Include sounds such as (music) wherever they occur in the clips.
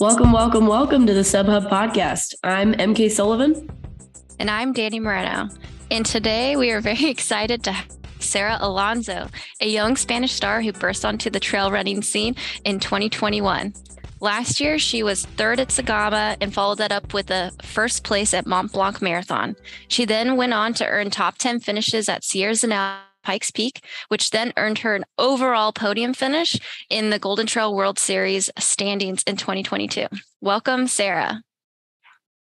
Welcome, welcome, welcome to the SubHub podcast. I'm EmKay Sullivan. And I'm Dani Moreno. And today we are very (laughs) excited to have Sara Alonso, a young Spanish star who burst onto the trail running scene in 2021. Last year, she was third at Zegama and followed that up with a first place at Mont Blanc Marathon. She then went on to earn top 10 finishes at Sierre-Zinal Pikes Peak, which then earned her an overall podium finish in the Golden Trail World Series standings in 2022. Welcome, Sara.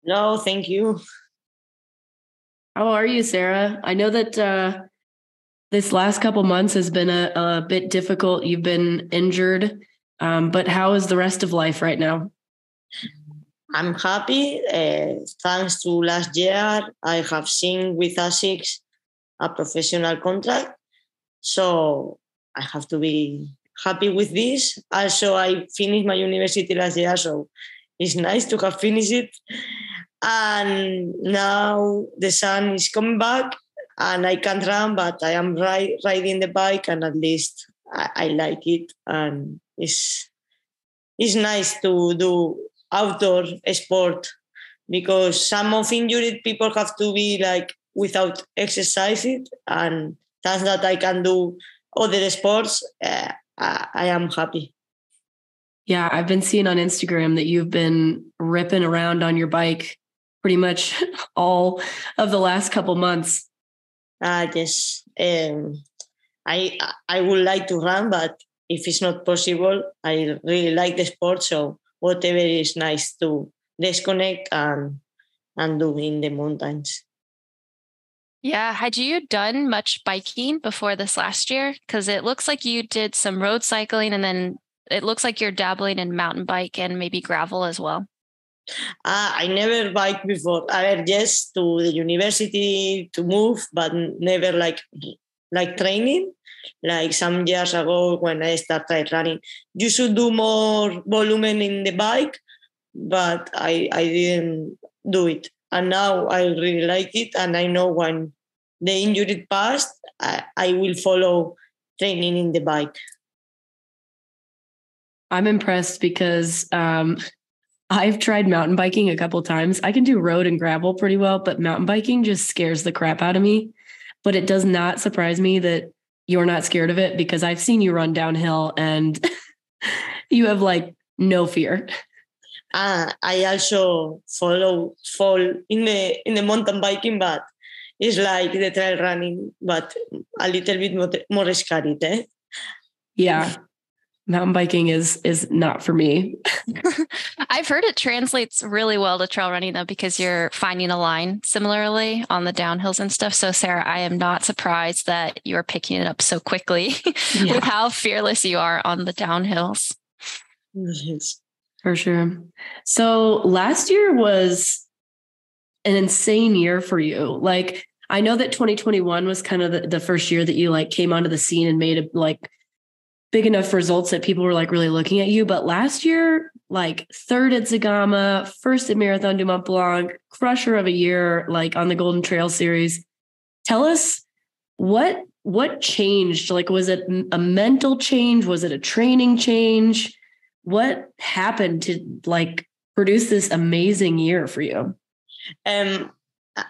No, thank you. How are you, Sara? I know that uh, this last couple months has been a, a bit difficult. You've been injured, um, but how is the rest of life right now? I'm happy. Uh, thanks to last year, I have seen with ASICS a professional contract. So I have to be happy with this. Also, I finished my university last year, so it's nice to have finished it. And now the sun is coming back, and I can't run, but I am ride, riding the bike, and at least I, I like it, and it's it's nice to do outdoor sport because some of injured people have to be like without exercising and that's that I can do other sports, uh, I, I am happy. Yeah, I've been seeing on Instagram that you've been ripping around on your bike pretty much (laughs) all of the last couple months. Uh, yes. Um, I I would like to run, but if it's not possible, I really like the sport. So whatever is nice to disconnect and and do in the mountains. Yeah. Had you done much biking before this last year? Because it looks like you did some road cycling and then it looks like you're dabbling in mountain bike and maybe gravel as well. Uh, I never bike before. I went just to the university to move, but never like like training. Like some years ago when I started running, you should do more volume in the bike, but I I didn't do it and now I really like it. And I know when the injury passed, I, I will follow training in the bike. I'm impressed because um, I've tried mountain biking a couple times. I can do road and gravel pretty well, but mountain biking just scares the crap out of me. But it does not surprise me that you're not scared of it because I've seen you run downhill and (laughs) you have like no fear. Uh, I also follow fall in the in the mountain biking, but it's like the trail running, but a little bit more, more scary. Eh? Yeah, mountain biking is is not for me. (laughs) I've heard it translates really well to trail running though because you're finding a line similarly on the downhills and stuff. So Sara, I am not surprised that you're picking it up so quickly (laughs) yeah. with how fearless you are on the downhills. Yes. For sure. So last year was an insane year for you. Like I know that 2021 was kind of the, the first year that you like came onto the scene and made a like big enough results that people were like really looking at you. But last year, like third at Zegama, first at Marathon du Mont Blanc, crusher of a year, like on the Golden Trail series. Tell us what what changed? Like, was it a mental change? Was it a training change? What happened to like produce this amazing year for you? Um,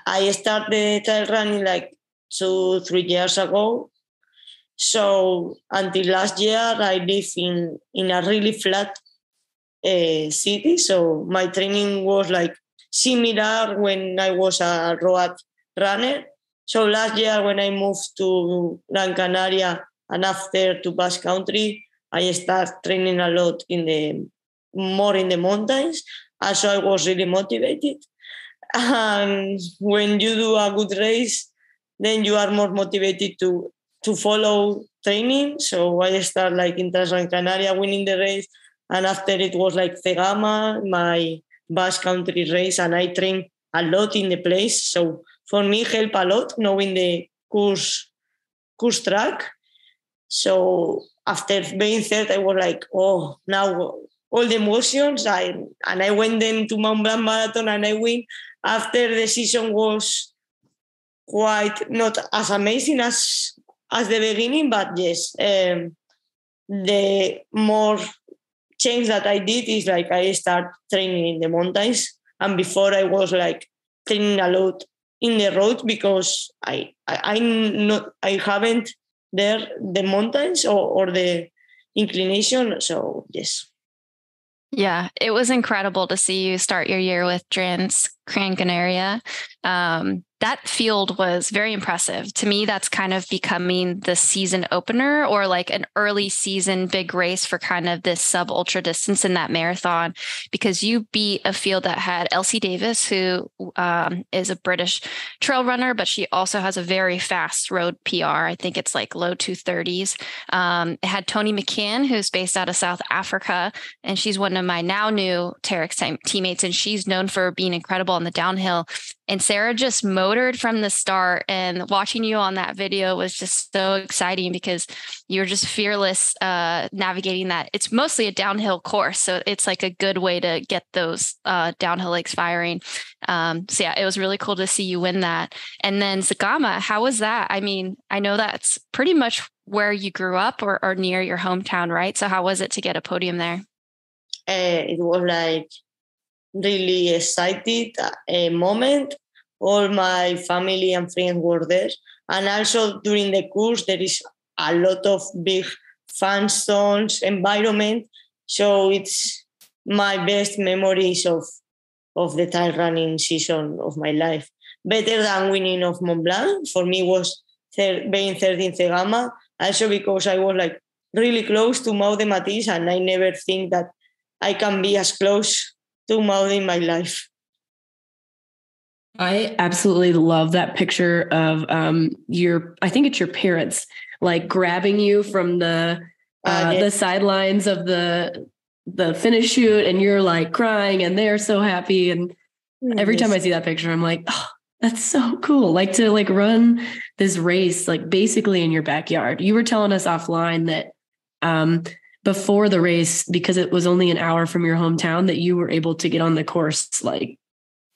I started trail running like two, three years ago. So until last year, I lived in, in a really flat uh, city. So my training was like similar when I was a road runner. So last year, when I moved to Gran Canaria and after to Basque Country, I start training a lot in the more in the mountains. So I was really motivated. And when you do a good race, then you are more motivated to to follow training. So I start like in Gran Canaria winning the race. And after it was like Zegama, my Basque country race, and I train a lot in the place. So for me, help a lot knowing the course course track. So after being third, I was like, oh, now all the emotions. I and I went then to Mont Blanc Marathon and I win. After the season was quite not as amazing as as the beginning, but yes, um, the more change that I did is like I start training in the mountains. And before I was like training a lot in the road because I I I not I haven't there the mountains or, or the inclination. So yes. Yeah, it was incredible to see you start your year with Trans Gran Canaria. Um, that field was very impressive. To me, that's kind of becoming the season opener or like an early season big race for kind of this sub ultra distance in that marathon because you beat a field that had Elsie Davis, who um, is a British trail runner, but she also has a very fast road PR. I think it's like low 230s. Um, it had Toni McCann, who's based out of South Africa, and she's one of my now new Terex teammates, and she's known for being incredible on the downhill. And Sara just motored from the start. And watching you on that video was just so exciting because you're just fearless uh, navigating that. It's mostly a downhill course. So it's like a good way to get those uh, downhill legs firing. Um, so yeah, it was really cool to see you win that. And then Zegama, how was that? I mean, I know that's pretty much where you grew up or, or near your hometown, right? So how was it to get a podium there? Uh, it was like really excited uh, moment. All my family and friends were there. And also during the course, there is a lot of big fan zones, environment. So it's my best memories of of the time running season of my life. Better than winning of Mont Blanc for me was third, being third in Zegama. Also because I was like really close to Maude de Mathys and I never think that I can be as close to Maude in my life. I absolutely love that picture of um, your, I think it's your parents like grabbing you from the uh, uh, the sidelines of the the finish chute and you're like crying and they're so happy and every time I see that picture I'm like oh that's so cool. Like to like run this race like basically in your backyard. You were telling us offline that um before the race because it was only an hour from your hometown that you were able to get on the course like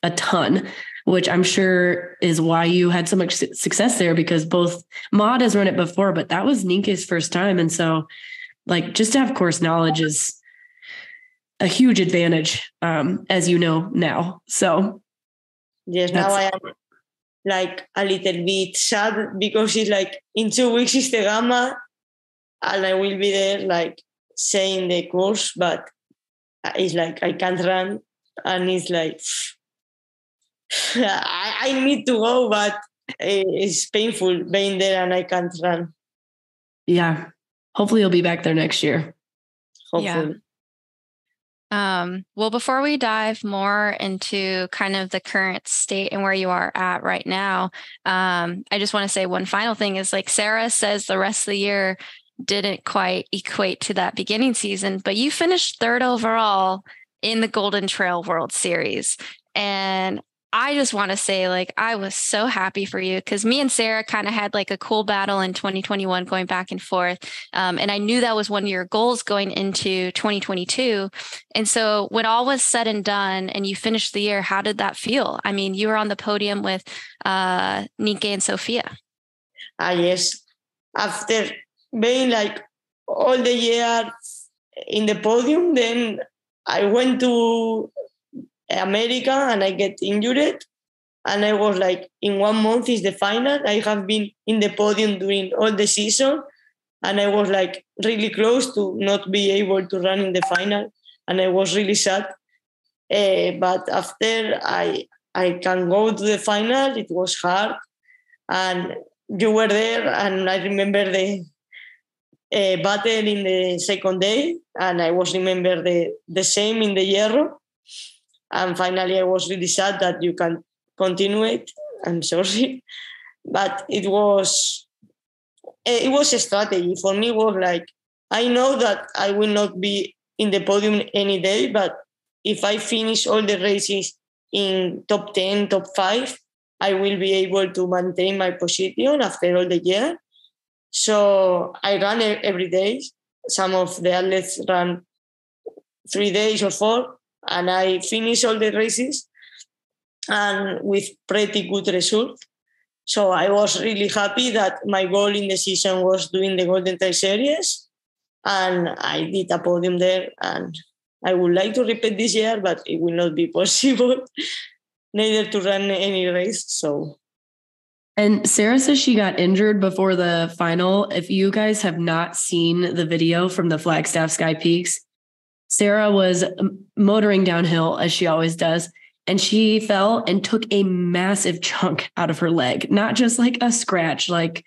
a ton which I'm sure is why you had so much success there because both Maude has run it before, but that was Nienke's first time. And so, like, just to have course knowledge is a huge advantage, um, as you know now. So, yes, now I am like a little bit sad because it's like in two weeks is Zegama and I will be there like saying the course, but it's like I can't run and it's like (sighs) I, I need to go, but it's painful being there and I can't run. Yeah. Hopefully you'll be back there next year. Hopefully. Yeah. Um, well, before we dive more into kind of the current state and where you are at right now, um, I just want to say one final thing is like Sara says the rest of the year didn't quite equate to that beginning season, but you finished third overall in the Golden Trail World Series. And I just want to say, like, I was so happy for you because me and Sara kind of had like a cool battle in 2021 going back and forth. Um, and I knew that was one of your goals going into 2022. And so when all was said and done and you finished the year, how did that feel? I mean, you were on the podium with uh, Nienke and Sophia. Ah, yes. After being like all the year in the podium, then I went to America and I get injured. And I was like, in one month is the final. I have been in the podium during all the season. And I was like really close to not be able to run in the final. And I was really sad. Uh, but after I I can go to the final, it was hard. And you were there, and I remember the uh, battle in the second day, and I was remember the the same in the Hierro. And finally, I was really sad that you can continue it. I'm sorry, (laughs) but it was it was a strategy for me. Was like I know that I will not be in the podium any day, but if I finish all the races in top ten, top five, I will be able to maintain my position after all the year. So I run every day. Some of the athletes run three days or four and I finish all the races and with pretty good result. So I was really happy that my goal in the season was doing the Golden Trail Series. and I did a podium there. And I would like to repeat this year, but it will not be (laughs) possible, neither to run any race. So and Sara says she got injured before the final. If you guys have not seen the video from the Flagstaff Sky Peaks, Sara was motoring downhill as she always does. And she fell and took a massive chunk out of her leg, not just like a scratch, like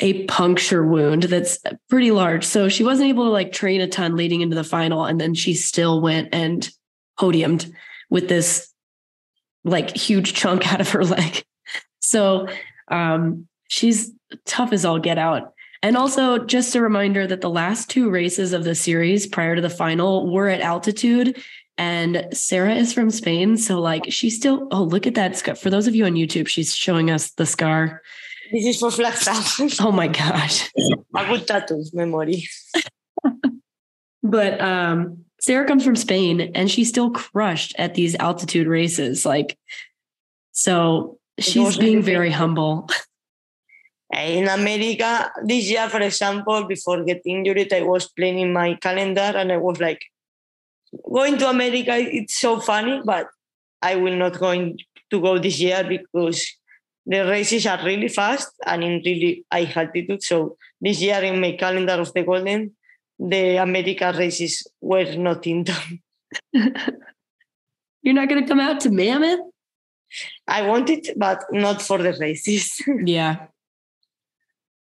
a puncture wound that's pretty large. So she wasn't able to like train a ton leading into the final. And then she still went and podiumed with this like huge chunk (laughs) out of her leg. So um, she's tough as all get out. And also, just a reminder that the last two races of the series prior to the final were at altitude. And Sara is from Spain. So, like, she's still, oh, look at that scar. For those of you on YouTube, she's showing us the scar. This is for Flagstaff. (laughs) oh my gosh. A good tattoo memory. (laughs) but um, Sara comes from Spain and she's still crushed at these altitude races. Like, so she's being very humble. In America, this year, for example, before getting injured, I was planning my calendar and I was like, going to America, it's so funny, but I will not going to go this year because the races are really fast and in really high altitude. So this year in my calendar of the Golden, the America races were not in them. (laughs) (laughs) You're not going to come out to Mammoth? I want it, but not for the races. (laughs) yeah.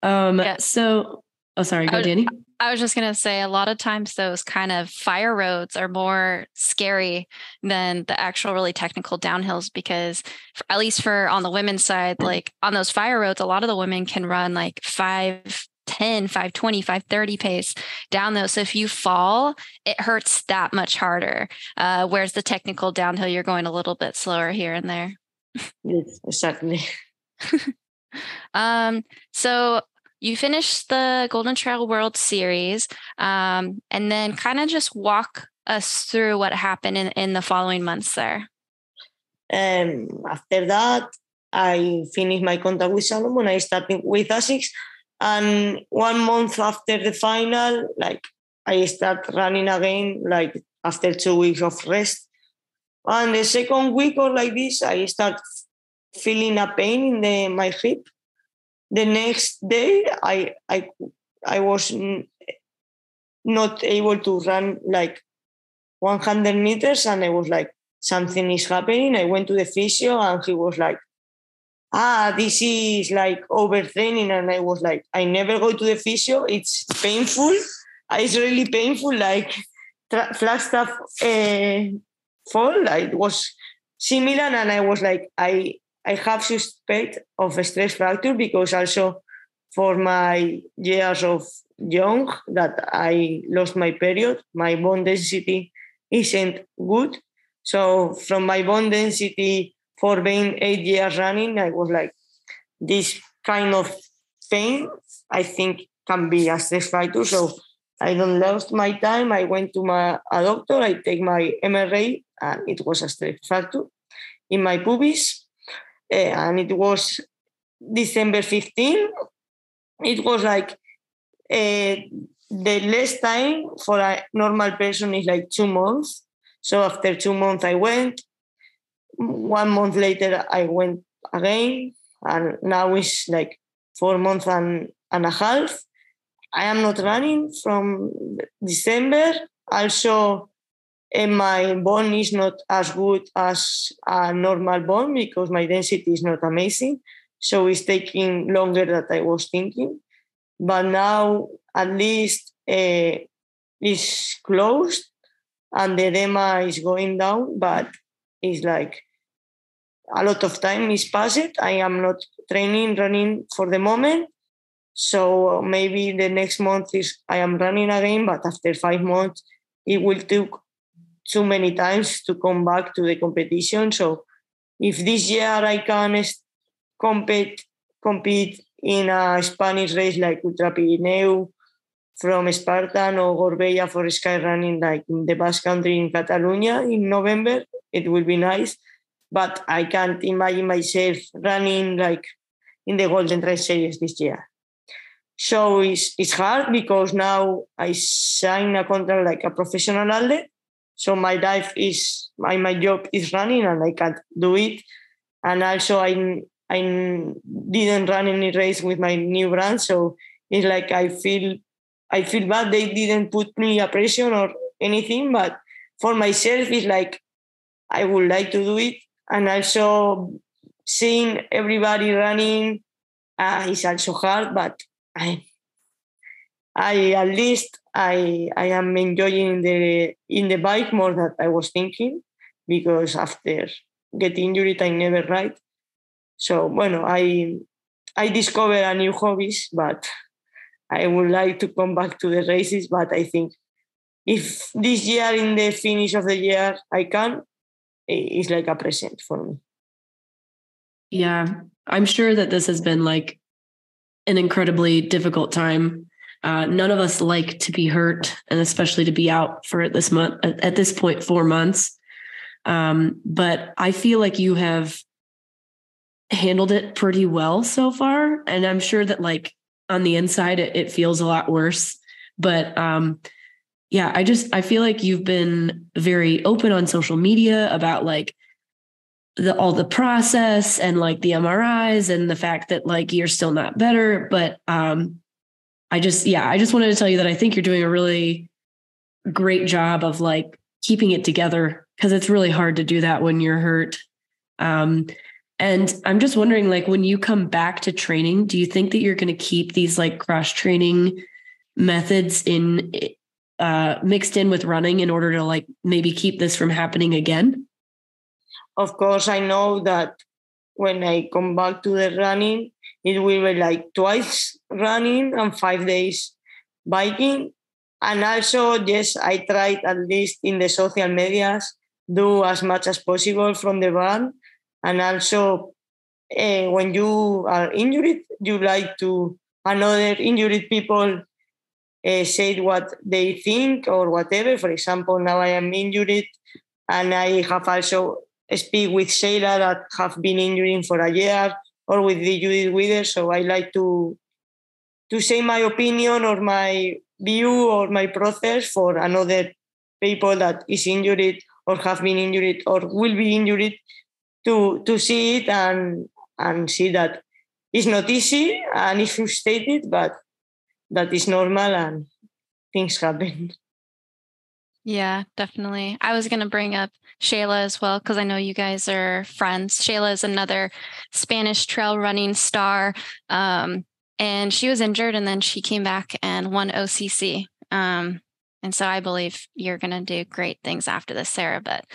Um. Yeah. So, oh, sorry. Go, Dani. I was just going to say a lot of times those kind of fire roads are more scary than the actual really technical downhills because for, at least for on the women's side like on those fire roads a lot of the women can run like 5 10 520 530 pace down those so if you fall it hurts that much harder uh, whereas the technical downhill you're going a little bit slower here and there yes certainly. (laughs) um so you finished the Golden Trail World Series, um, and then kind of just walk us through what happened in, in the following months there. Um, after that, I finished my contract with Salomon. I started with Asics, and one month after the final, like I start running again, like after two weeks of rest. And the second week or like this, I start feeling a pain in the my hip the next day i i i was not able to run like 100 meters and i was like something is happening i went to the physio and he was like ah this is like overtraining. And i was like i never go to the physio. It's painful. It's really painful. Like flagstaff uh, fall. It was similar. And i was like i I have suspect of a stress fracture because also for my years of young that I lost my period, my bone density isn't good. So from my bone density for being eight years running, I was like, this kind of pain, I think can be a stress fracture. So I don't lost my time. I went to my a doctor. I take my MRI, and it was a stress fracture in my pubis. Eh, and it was December 15. It was like uh, the less time for a normal person is like two months. So after two months, I went. One month later, I went again, and now it's like four months and, and a half. I am not running from December. Also, and my bone is not as good as a normal bone because my density is not amazing. So it's taking longer than I was thinking. But now at least uh, it's closed and the edema is going down, but it's like a lot of time is passed. I am not training, running for the moment. So maybe the next month is I am running again, but after five months, it will take too many times to come back to the competition. So if this year I can compete compete in a Spanish race like Ultra Pirineu from Spartan or Gorbeia for sky running like in the Basque Country in Catalonia in November, it will be nice. But I can't imagine myself running like in the Golden Trail Series this year. So it's, it's hard because now I sign a contract like a professional athlete. So my life is my, my job is running and I can't do it. And also I I didn't run any race with my new brand. So it's like I feel I feel bad they didn't put me a pressure or anything, but for myself it's like I would like to do it. And also seeing everybody running uh, is also hard, but I I at least I I am enjoying the in the bike more than I was thinking because after getting injured I never ride. So bueno, I I discover a new hobbies, but I would like to come back to the races. But I think if this year in the finish of the year I can, it's like a present for me. Yeah, I'm sure that this has been like an incredibly difficult time uh, none of us like to be hurt, and especially to be out for this month at this point four months. Um, but I feel like you have handled it pretty well so far, and I'm sure that like on the inside it, it feels a lot worse. But um, yeah, I just I feel like you've been very open on social media about like the all the process and like the MRIs and the fact that like you're still not better, but um I just, yeah, I just wanted to tell you that I think you're doing a really great job of like keeping it together because it's really hard to do that when you're hurt. Um, and I'm just wondering, like, when you come back to training, do you think that you're going to keep these like cross training methods in uh, mixed in with running in order to like maybe keep this from happening again? Of course, I know that when I come back to the running, it will be like twice running and five days biking. And also, yes, I tried at least in the social medias do as much as possible from the van. And also, uh, when you are injured, you like to another injured people uh, say what they think or whatever. For example, now I am injured, and I have also speak with Sheila that have been injured for a year or with the Judith Wyder. So I like to to say my opinion or my view or my process for another people that is injured or have been injured or will be injured to to see it and and see that it's not easy and it's frustrated, but that is normal and things happen. Yeah, definitely. I was going to bring up Sheila as well because I know you guys are friends. Sheila is another Spanish trail running star. Um, and she was injured and then she came back and won OCC. Um, and so I believe you're going to do great things after this, Sara. But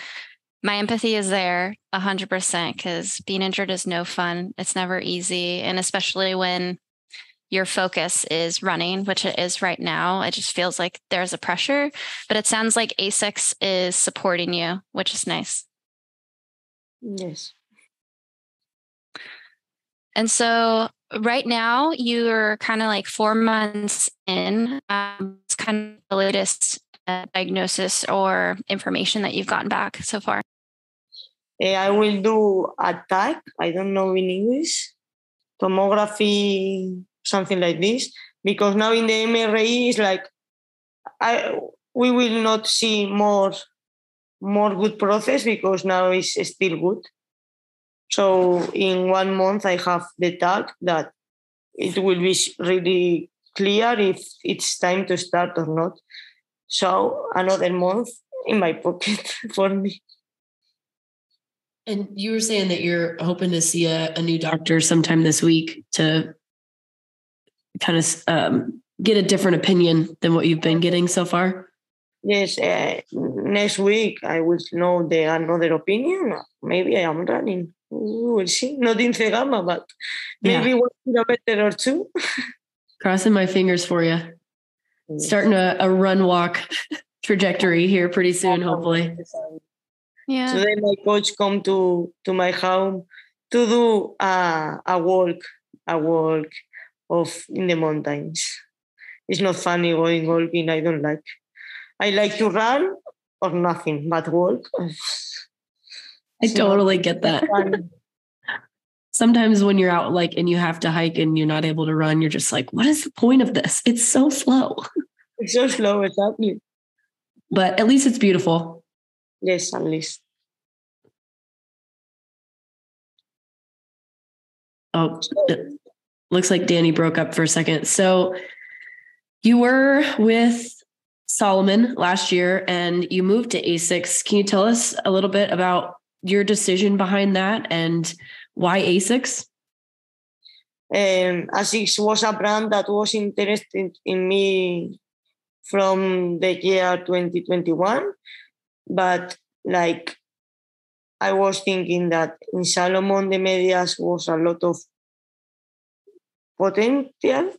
my empathy is there 100% because being injured is no fun. It's never easy. And especially when your focus is running, which it is right now. It just feels like there's a pressure, but it sounds like ASICS is supporting you, which is nice. Yes. And so right now you're kind of like four months in. Um, it's kind of the latest diagnosis or information that you've gotten back so far. Uh, I will do a TAC. I don't know in English. Tomography something like this because now in the MRI is like I we will not see more more good process because now it's still good. So in one month I have the TAC that it will be really clear if it's time to start or not. So another month in my pocket (laughs) for me. And you were saying that you're hoping to see a, a new doctor sometime this week to kind of um, get a different opinion than what you've been getting so far? Yes, uh, next week I will know the another opinion. Maybe I am running. We will see. Not in Zegama, but maybe yeah. one kilometer or two. (laughs) Crossing my fingers for you. Mm. Starting a, a run walk (laughs) trajectory here pretty soon, hopefully. Yeah. Today my coach come to to my home to do a, a walk, a walk of in the mountains. It's not funny going walking. I don't like. I like to run or nothing, but walk. I totally get that. Sometimes when you're out like and you have to hike and you're not able to run, you're just like, what is the point of this? It's so slow. (laughs) It's so slow, it's exactly. But at least it's beautiful. Yes, at least. Oh, looks like Dani broke up for a second. So you were with Salomon last year and you moved to ASICS. Can you tell us a little bit about your decision behind that and why ASICS? Um, ASICS was a brand that was interested in me from the year 2021, but like I was thinking that in Salomon the medias was a lot of potential.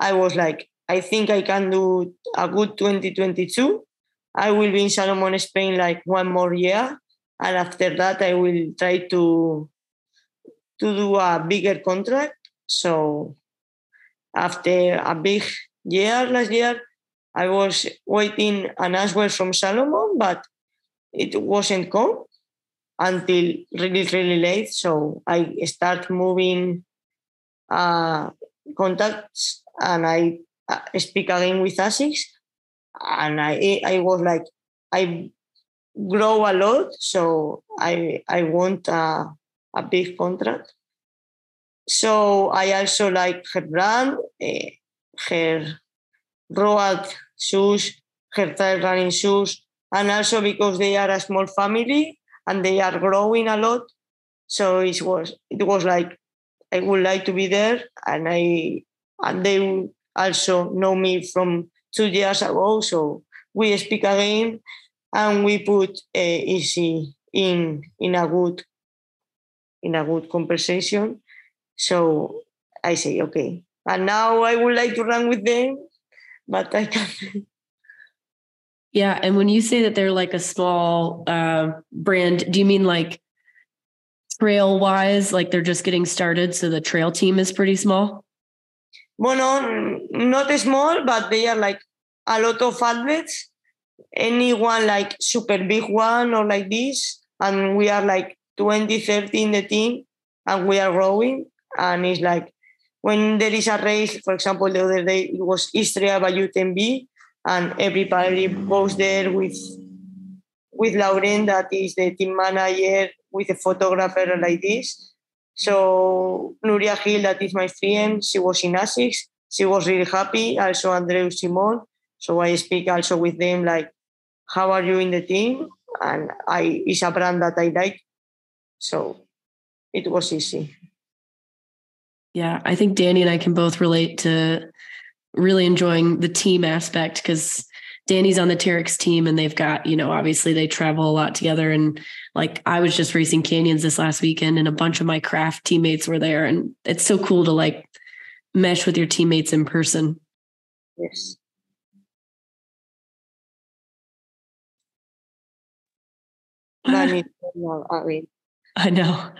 I was like, I think I can do a good 2022. I will be in Salomon Spain like one more year. And after that, I will try to, to do a bigger contract. So after a big year last year, I was waiting an answer from Salomon, but it wasn't come until really, really late. So I start moving uh, contacts and I uh, speak again with ASICS. And I, I was like, I grow a lot, so I, I want a, a big contract. So I also like her brand, uh, her road shoes, her trail running shoes, and also because they are a small family and they are growing a lot. So it was it was like I would like to be there, and I and they also know me from two years ago. So we speak again, and we put uh, easy in in a good in a good conversation. So I say okay, and now I would like to run with them, but I can't. Yeah, and when you say that they're like a small uh, brand, do you mean like trail wise, like they're just getting started, so the trail team is pretty small? Well, no, not small, but they are like a lot of athletes. Anyone like super big one or like this, and we are like 20, 30 in the team, and we are growing. And it's like when there is a race, for example, the other day it was Istria by UTMB, and everybody goes there with with Lauren, that is the team manager, with a photographer like this. So Nuria Gil, that is my friend, she was in ASICS. She was really happy. Also Andreu Simon. So I speak also with them like, how are you in the team? And I it's a brand that I like. So it was easy. Yeah, I think Dani and I can both relate to really enjoying the team aspect because Dani's on the Teryx team and they've got, you know, obviously they travel a lot together. And like I was just racing canyons this last weekend and a bunch of my craft teammates were there. And it's so cool to like mesh with your teammates in person. Yes. (sighs) I mean, I know.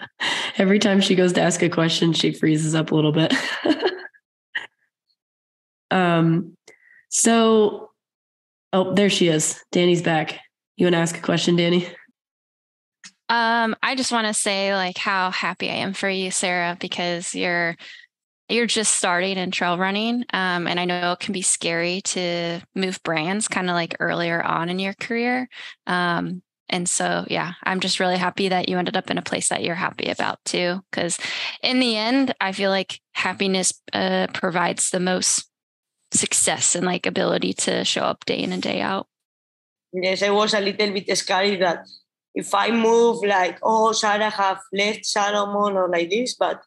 Every time she goes to ask a question, she freezes up a little bit. (laughs) um, so, oh, there she is. Dani's back. You want to ask a question, Dani? Um, I just want to say like how happy I am for you, Sara, because you're you're just starting in trail running. Um, and I know it can be scary to move brands kind of like earlier on in your career. Um, and so, yeah, I'm just really happy that you ended up in a place that you're happy about too. Because in the end, I feel like happiness uh, provides the most success and like ability to show up day in and day out. Yes, I was a little bit scared that if I move like, oh, Sara have left Salomon or like this, but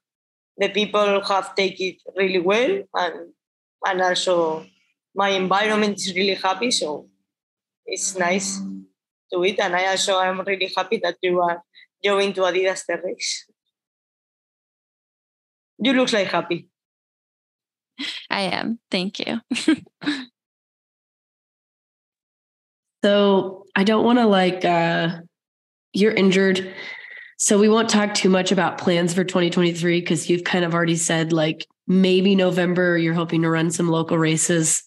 the people have taken it really well and and also my environment is really happy. So it's nice to it. And I also am really happy that you are going to Adidas the race. You look like happy. I am. Thank you. (laughs) so I don't want to like uh you're injured. So we won't talk too much about plans for 2023 because you've kind of already said like maybe November you're hoping to run some local races,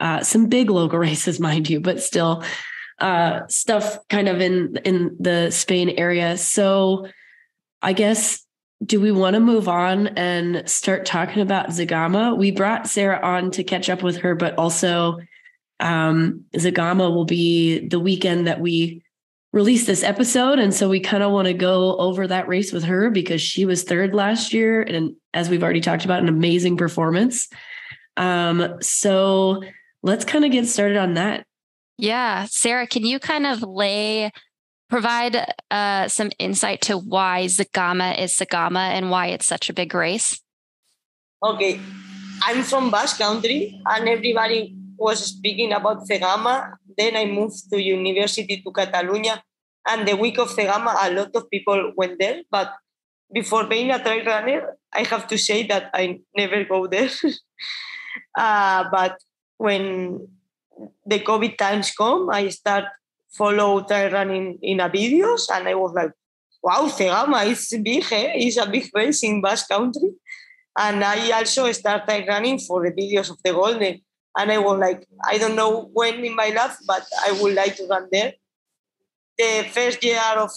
uh, some big local (laughs) races, mind you, but still uh, stuff kind of in in the Spain area. So I guess do we want to move on and start talking about Zegama? We brought Sara on to catch up with her, but also um, Zegama will be the weekend that we release this episode. And so we kind of want to go over that race with her because she was third last year. And as we've already talked about, an amazing performance. Um, so let's kind of get started on that. Yeah. Sara, can you kind of lay provide uh, some insight to why Zegama is Zegama and why it's such a big race? Okay, I'm from Basque Country, and everybody was speaking about Zegama. Then I moved to university to Catalonia, and the week of Zegama, a lot of people went there. But before being a trail runner, I have to say that I never go there. (laughs) uh, but when the COVID times come, I start follow trail running in a videos, and I was like, wow, Zegama, it's big, eh? It's a big race in Basque Country. And I also started running for the videos of the Golden. And I was like, I don't know when in my life, but I would like to run there. The first year of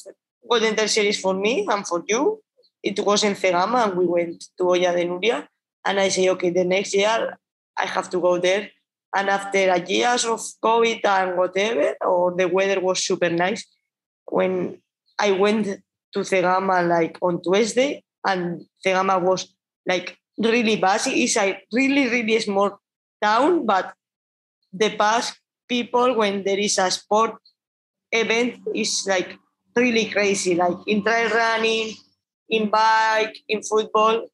Golden Trail Series for me and for you, it was in Zegama, and we went to Olla de Nuria. And I say, okay, the next year I have to go there. And after a years of COVID and whatever, or the weather was super nice, when I went to Zegama like on Tuesday, and Zegama was like really busy. It's a really, really small town, but the past people, when there is a sport event, is like really crazy, like in trail running, in bike, in football.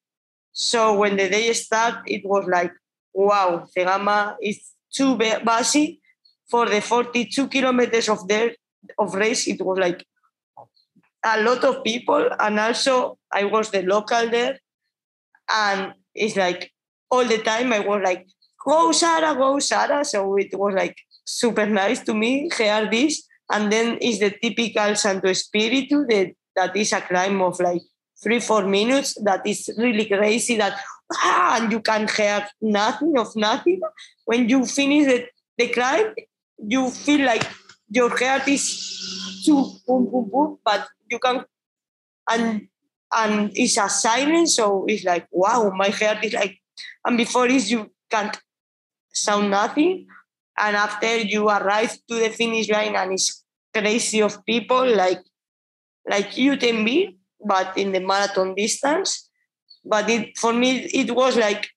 So when the day start, it was like, wow, the Zegama is too busy for the 42 kilometers of there of race. It was like a lot of people, and also I was the local there, and it's like all the time I was like, "Go Sara, go Sara!" So it was like super nice to me hear this, and then it's the typical Sancti Spiritu that that is a climb of like three four minutes that is really crazy that ah, and you can hear nothing of nothing when you finish the, the climb you feel like your heart is too boom boom boom but you can and and it's a silence so it's like wow my heart is like and before this you can't sound nothing and after you arrive to the finish line and it's crazy of people like like UTMB but in the marathon distance. But it for me it was like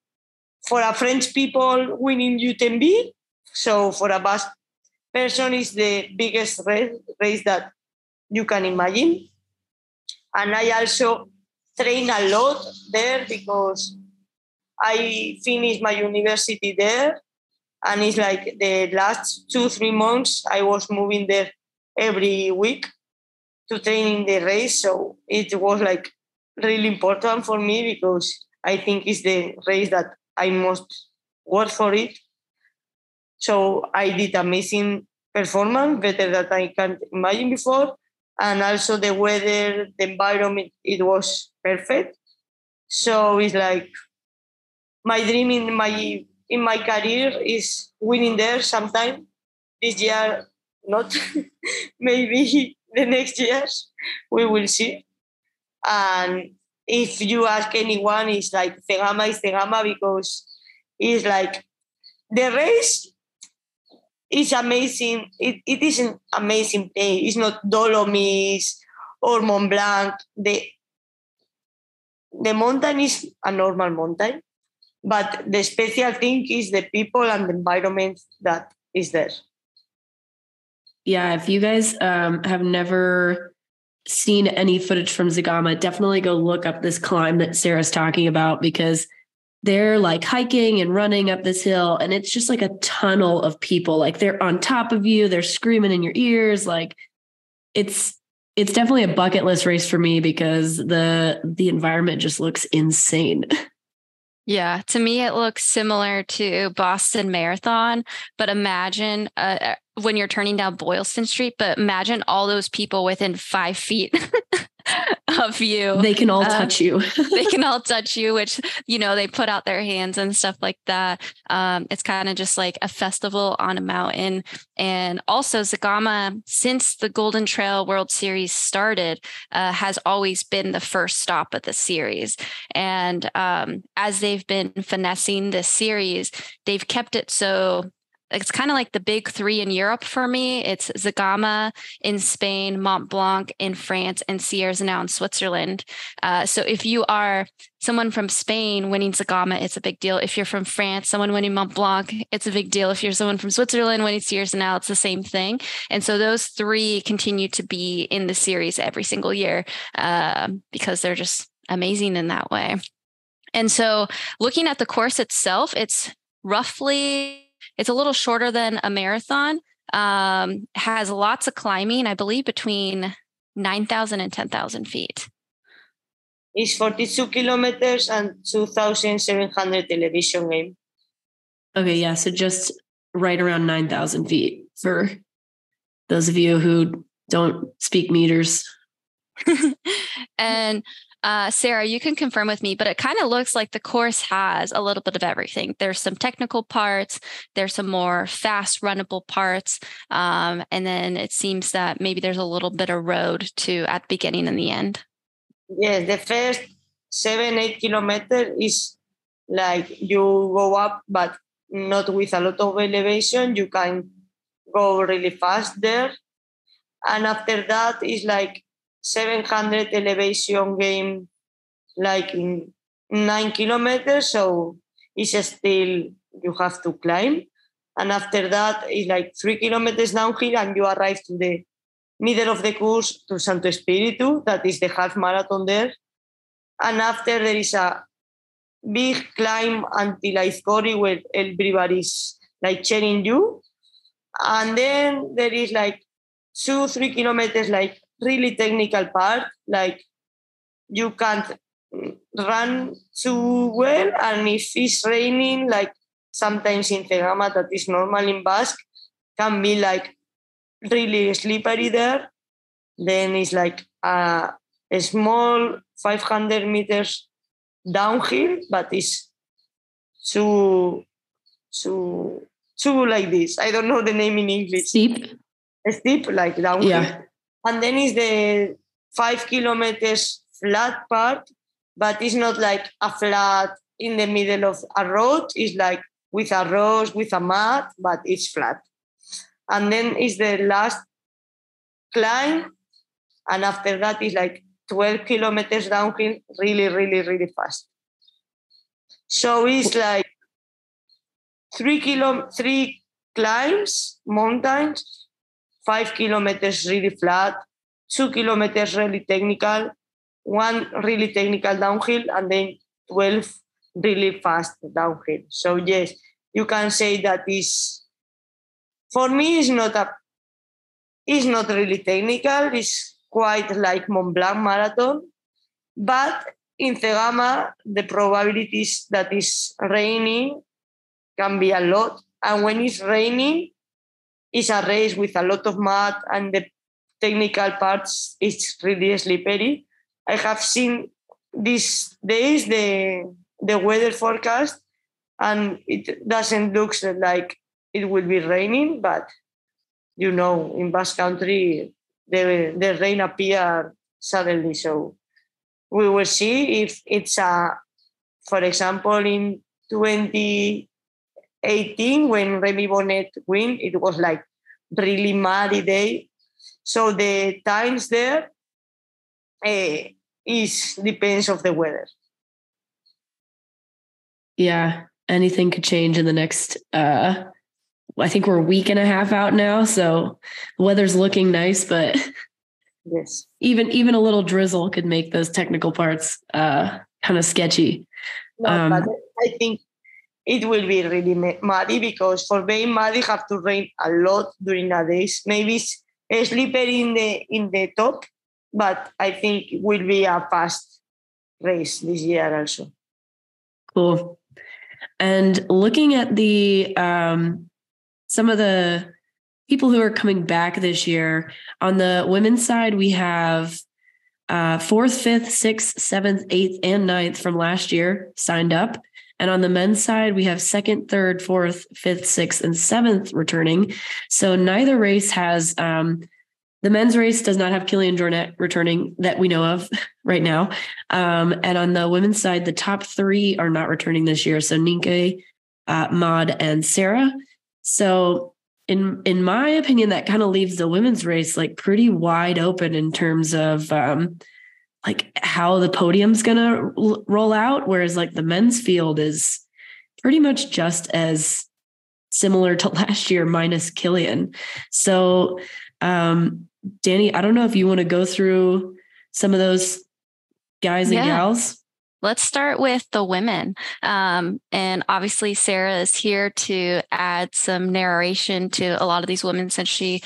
for a French people winning UTMB. So for a Basque person is the biggest race, that you can imagine. And I also train a lot there because I finished my university there. And it's like the last two, three months, I was moving there every week to train in the race. So it was like really important for me because I think it's the race that I must work for it. So I did amazing performance, better than I can imagine before. And also the weather, the environment, it was perfect. So it's like my dream in my in my career is winning there sometime. This year, not (laughs) maybe the next years we will see. And if you ask anyone, it's like Zegama is Zegama because it's like the race is amazing. It, it is an amazing place. It's not Dolomites or Mont Blanc. The, the mountain is a normal mountain, but the special thing is the people and the environment that is there. Yeah, if you guys um, have never seen any footage from Zegama, definitely go look up this climb that Sara's talking about because they're like hiking and running up this hill and it's just like a tunnel of people. Like they're on top of you they're screaming in your ears like it's it's definitely a bucket list race for me because the the environment just looks insane (laughs) Yeah, to me, it looks similar to Boston Marathon. But imagine uh, when you're turning down Boylston Street, but imagine all those people within five feet (laughs) (laughs) of you. They can all um, touch you. (laughs) they can all touch you, which, you know, they put out their hands and stuff like that. Um, it's kind of just like a festival on a mountain. And also, Zegama, since the Golden Trail World Series started, uh, has always been the first stop of the series. And um, as they've been finessing this series, they've kept it so it's kind of like the big three in Europe for me. It's Zegama in Spain, Mont Blanc in France, and Sierre-Zinal in Switzerland. Uh, so if you are someone from Spain winning Zegama, it's a big deal. If you're from France, someone winning Mont Blanc, it's a big deal. If you're someone from Switzerland winning Sierre-Zinal, it's the same thing. And so those three continue to be in the series every single year uh, because they're just amazing in that way. And so looking at the course itself, it's roughly it's a little shorter than a marathon. Um, has lots of climbing, I believe, between 9,000 and 10,000 feet. It's 42 kilometers and 2,700 elevation gain. Okay, yeah. So just right around 9,000 feet for those of you who don't speak meters. (laughs) and uh, Sara, you can confirm with me, but it kind of looks like the course has a little bit of everything. There's some technical parts, there's some more fast runnable parts, um, and then it seems that maybe there's a little bit of road to at the beginning and the end. Yes, the first seven, eight kilometers is like you go up, but not with a lot of elevation. You can go really fast there. And after that is like 700 elevation gain like in nine kilometers. So it's still, you have to climb. And after that, it's like three kilometers downhill and you arrive to the middle of the course to Sancti Spiritu, that is the half marathon there. And after there is a big climb until Aizkorri where everybody is like cheering you. And then there is like two, three kilometers like really technical part, like you can't run too well, and if it's raining, like sometimes in Zegama that is normal in Basque, can be like really slippery there. Then it's like a, a small 500 meters downhill, but it's too, too, too like this. I don't know the name in English. Steep. Steep, like downhill. Yeah and then is the five kilometers flat part, but it's not like a flat in the middle of a road. It's like with a rose, with a mat, but it's flat. And then is the last climb, and after that is like 12 kilometers downhill, really, really, really fast. So it's like three kilo, three climbs, mountains, five kilometers really flat, two kilometers really technical, one really technical downhill, and then 12 really fast downhill. So yes, you can say that is for me is not a is not really technical. It's quite like Mont Blanc marathon, but in Zegama the probabilities that is raining can be a lot, and when it's raining, it's a race with a lot of mud and the technical parts it's really slippery. I have seen these days the the weather forecast and it doesn't look like it will be raining, but you know, in Basque Country the the rain appear suddenly. So we will see if it's a for example in 20 18 when Remy Bonnet win, it was like really muddy day. So the times there uh, is depends of the weather. Yeah, anything could change in the next. uh I think we're a week and a half out now, so the weather's looking nice, but yes, even even a little drizzle could make those technical parts uh kind of sketchy. No, um, but I think it will be really muddy because for being muddy have to rain a lot during the days. Maybe it's slippery in the in the top, but I think it will be a fast race this year also. Cool. And looking at the um, some of the people who are coming back this year on the women's side, we have uh, fourth, fifth, sixth, seventh, eighth, and ninth from last year signed up. And on the men's side, we have second, third, fourth, fifth, sixth, and seventh returning. So neither race has um, the men's race does not have Kilian Jornet returning that we know of (laughs) right now. Um, and on the women's side, the top three are not returning this year. So Nienke, uh, Maude, and Sara. So in in my opinion, that kind of leaves the women's race like pretty wide open in terms of um, like how the podium's gonna r- roll out. Whereas like the men's field is pretty much just as similar to (laughs) last year minus Kilian. So um, Dani, I don't know if you want to go through some of those guys and yeah. gals. Let's start with the women. Um, and obviously, Sara is here to add some narration to a lot of these women since she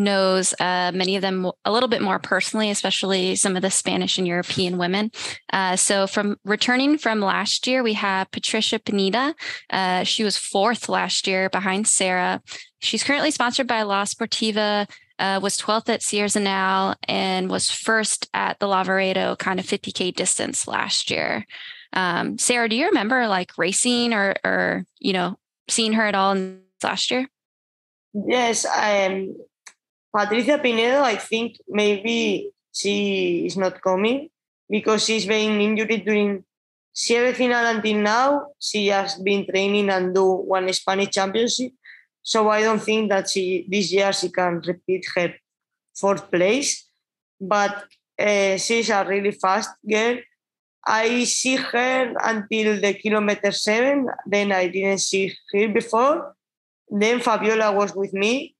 knows uh, many of them a little bit more personally, especially some of the Spanish and European women. Uh, so, from returning from last year, we have Patricia Pineda. Uh, she was fourth last year behind Sara. She's currently sponsored by La Sportiva uh, was 12th at Sierre-Zinal and was first at the Lavaredo kind of 50K distance last year. Um, Sara, do you remember like racing or, or, you know, seeing her at all last year? Yes, I am. Patricia Pineda, I think maybe she is not coming because she's been injured during Sierre-Zinal until now. She has been training and do one Spanish championship so I don't think that she this year she can repeat her fourth place. But uh, she's a really fast girl. I see her until the kilometer seven. Then I didn't see her before. Then Fabiola was with me.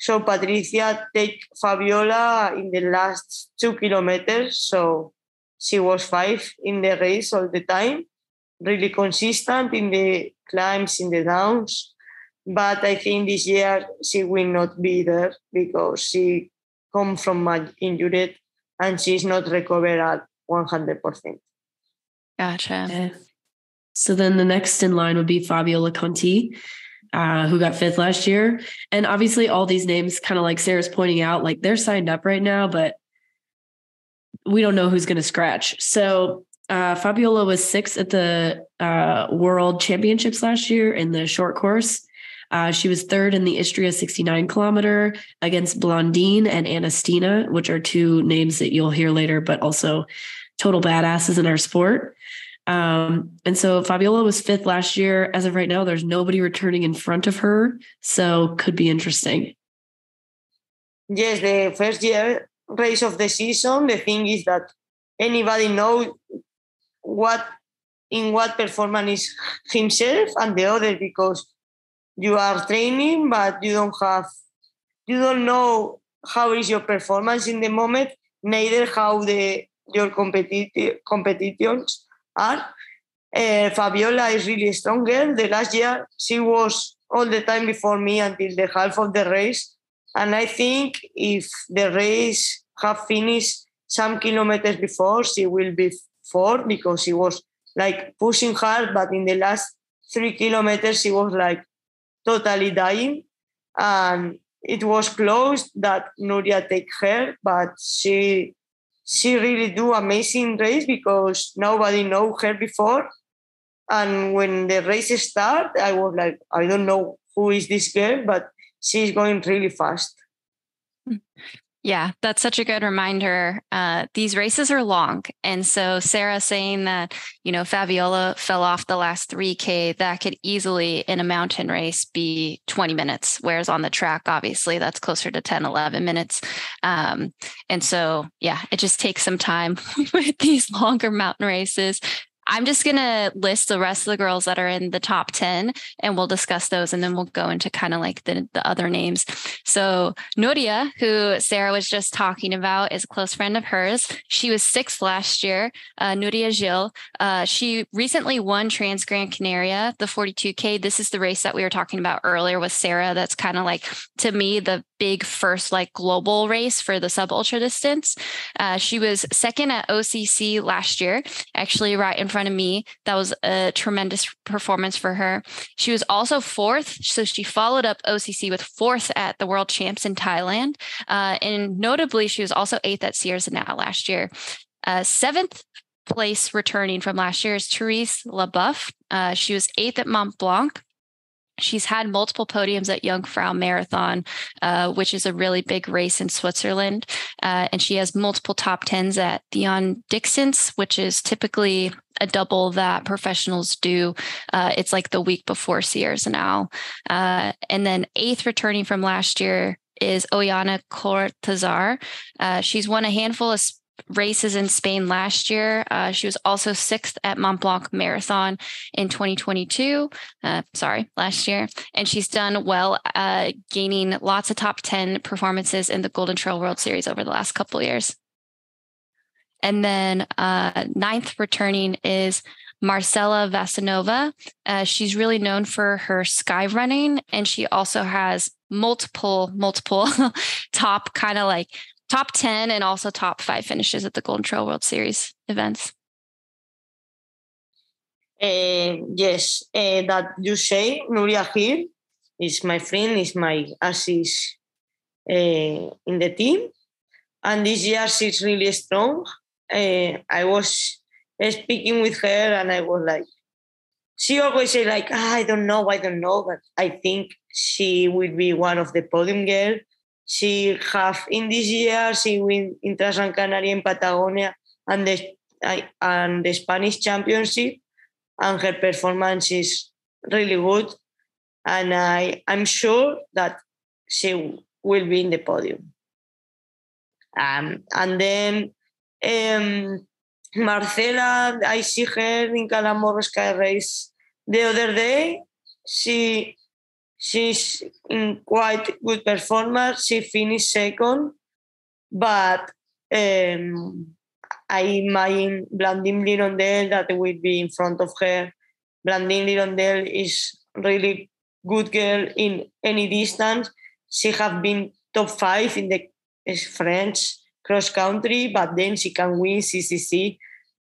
So Patricia take Fabiola in the last two kilometers. So she was five in the race all the time. Really consistent in the climbs, in the downs but I think this year she will not be there because she come from my injured and she's not recovered at 100%. Gotcha. Okay. So then the next in line would be Fabiola Conti, uh, who got fifth last year. And obviously all these names, kind of like Sara's pointing out, like they're signed up right now, but we don't know who's going to scratch. So uh, Fabiola was sixth at the uh, World Championships last year in the short course. Uh, she was third in the Istria 69 kilometer against Blandine and Anastina, which are two names that you'll hear later, but also total badasses in our sport. Um, and so Fabiola was fifth last year. As of right now, there's nobody returning in front of her. So could be interesting. Yes, the first year race of the season, the thing is that anybody knows what in what performance is himself and the other because you are training, but you don't have, you don't know how is your performance in the moment, neither how the your competi- competitions are. Uh, Fabiola is really strong girl. The last year she was all the time before me until the half of the race, and I think if the race have finished some kilometers before, she will be fourth because she was like pushing hard, but in the last three kilometers she was like totally dying. And it was close that Nuria take her, but she she really do amazing race because nobody know her before. And when the race start, I was like, I don't know who is this girl, but she's going really fast. Hmm. Yeah, that's such a good reminder. Uh, these races are long. And so, Sara saying that, you know, Fabiola fell off the last 3K, that could easily in a mountain race be 20 minutes. Whereas on the track, obviously, that's closer to 10, 11 minutes. Um, and so, yeah, it just takes some time (laughs) with these longer mountain races I'm just going to list the rest of the girls that are in the top 10 and we'll discuss those and then we'll go into kind of like the, the other names. So, Nuria, who Sara was just talking about, is a close friend of hers. She was sixth last year, uh, Nuria Gil. Uh, she recently won Trans Gran Canaria, the 42K. This is the race that we were talking about earlier with Sara. That's kind of like, to me, the big first like global race for the sub ultra distance. Uh, she was second at OCC last year, actually right in front front of me. That was a tremendous performance for her. She was also fourth. So she followed up OCC with fourth at the World Champs in Thailand. Uh, and notably, she was also eighth at Sierra Now last year. Uh, seventh place returning from last year is Therese LeBoeuf. Uh, she was eighth at Mont Blanc. She's had multiple podiums at Jungfrau Marathon, uh, which is a really big race in Switzerland. Uh, and she has multiple top tens at Thyon-Dixence, which is typically a double that professionals do. Uh, it's like the week before Sierra Now. Uh, and then eighth returning from last year is Oihana Kortazar. Uh, she's won a handful of races in Spain last year. Uh, she was also sixth at Mont Blanc Marathon in 2022. Uh, sorry, last year. And she's done well, uh, gaining lots of top 10 performances in the Golden Trail World Series over the last couple years. And then uh, ninth returning is Marcela Vašínová. Uh, she's really known for her sky running, and she also has multiple, multiple (laughs) top kind of like top 10 and also top five finishes at the Golden Trail World Series events. Uh, yes, uh, that you say, Nuria is my friend, is my assist uh, in the team. And this year she's really strong. I was speaking with her and I was like, she always say like, ah, I don't know, I don't know, but I think she will be one of the podium girls she have in this year she win Intrasan Canaria in Patagonia and the and the Spanish Championship, and her performance is really good. And I I'm sure that she will be in the podium. Um, and then um, Marcela, I see her in Calambor Sky Race the other day. She she's in quite good performance. She finished second, but um, I imagine Blandine L'Hirondel that will be in front of her. Blandine L'Hirondel is really good girl in any distance. She have been top five in the French cross country, but then she can win CCC.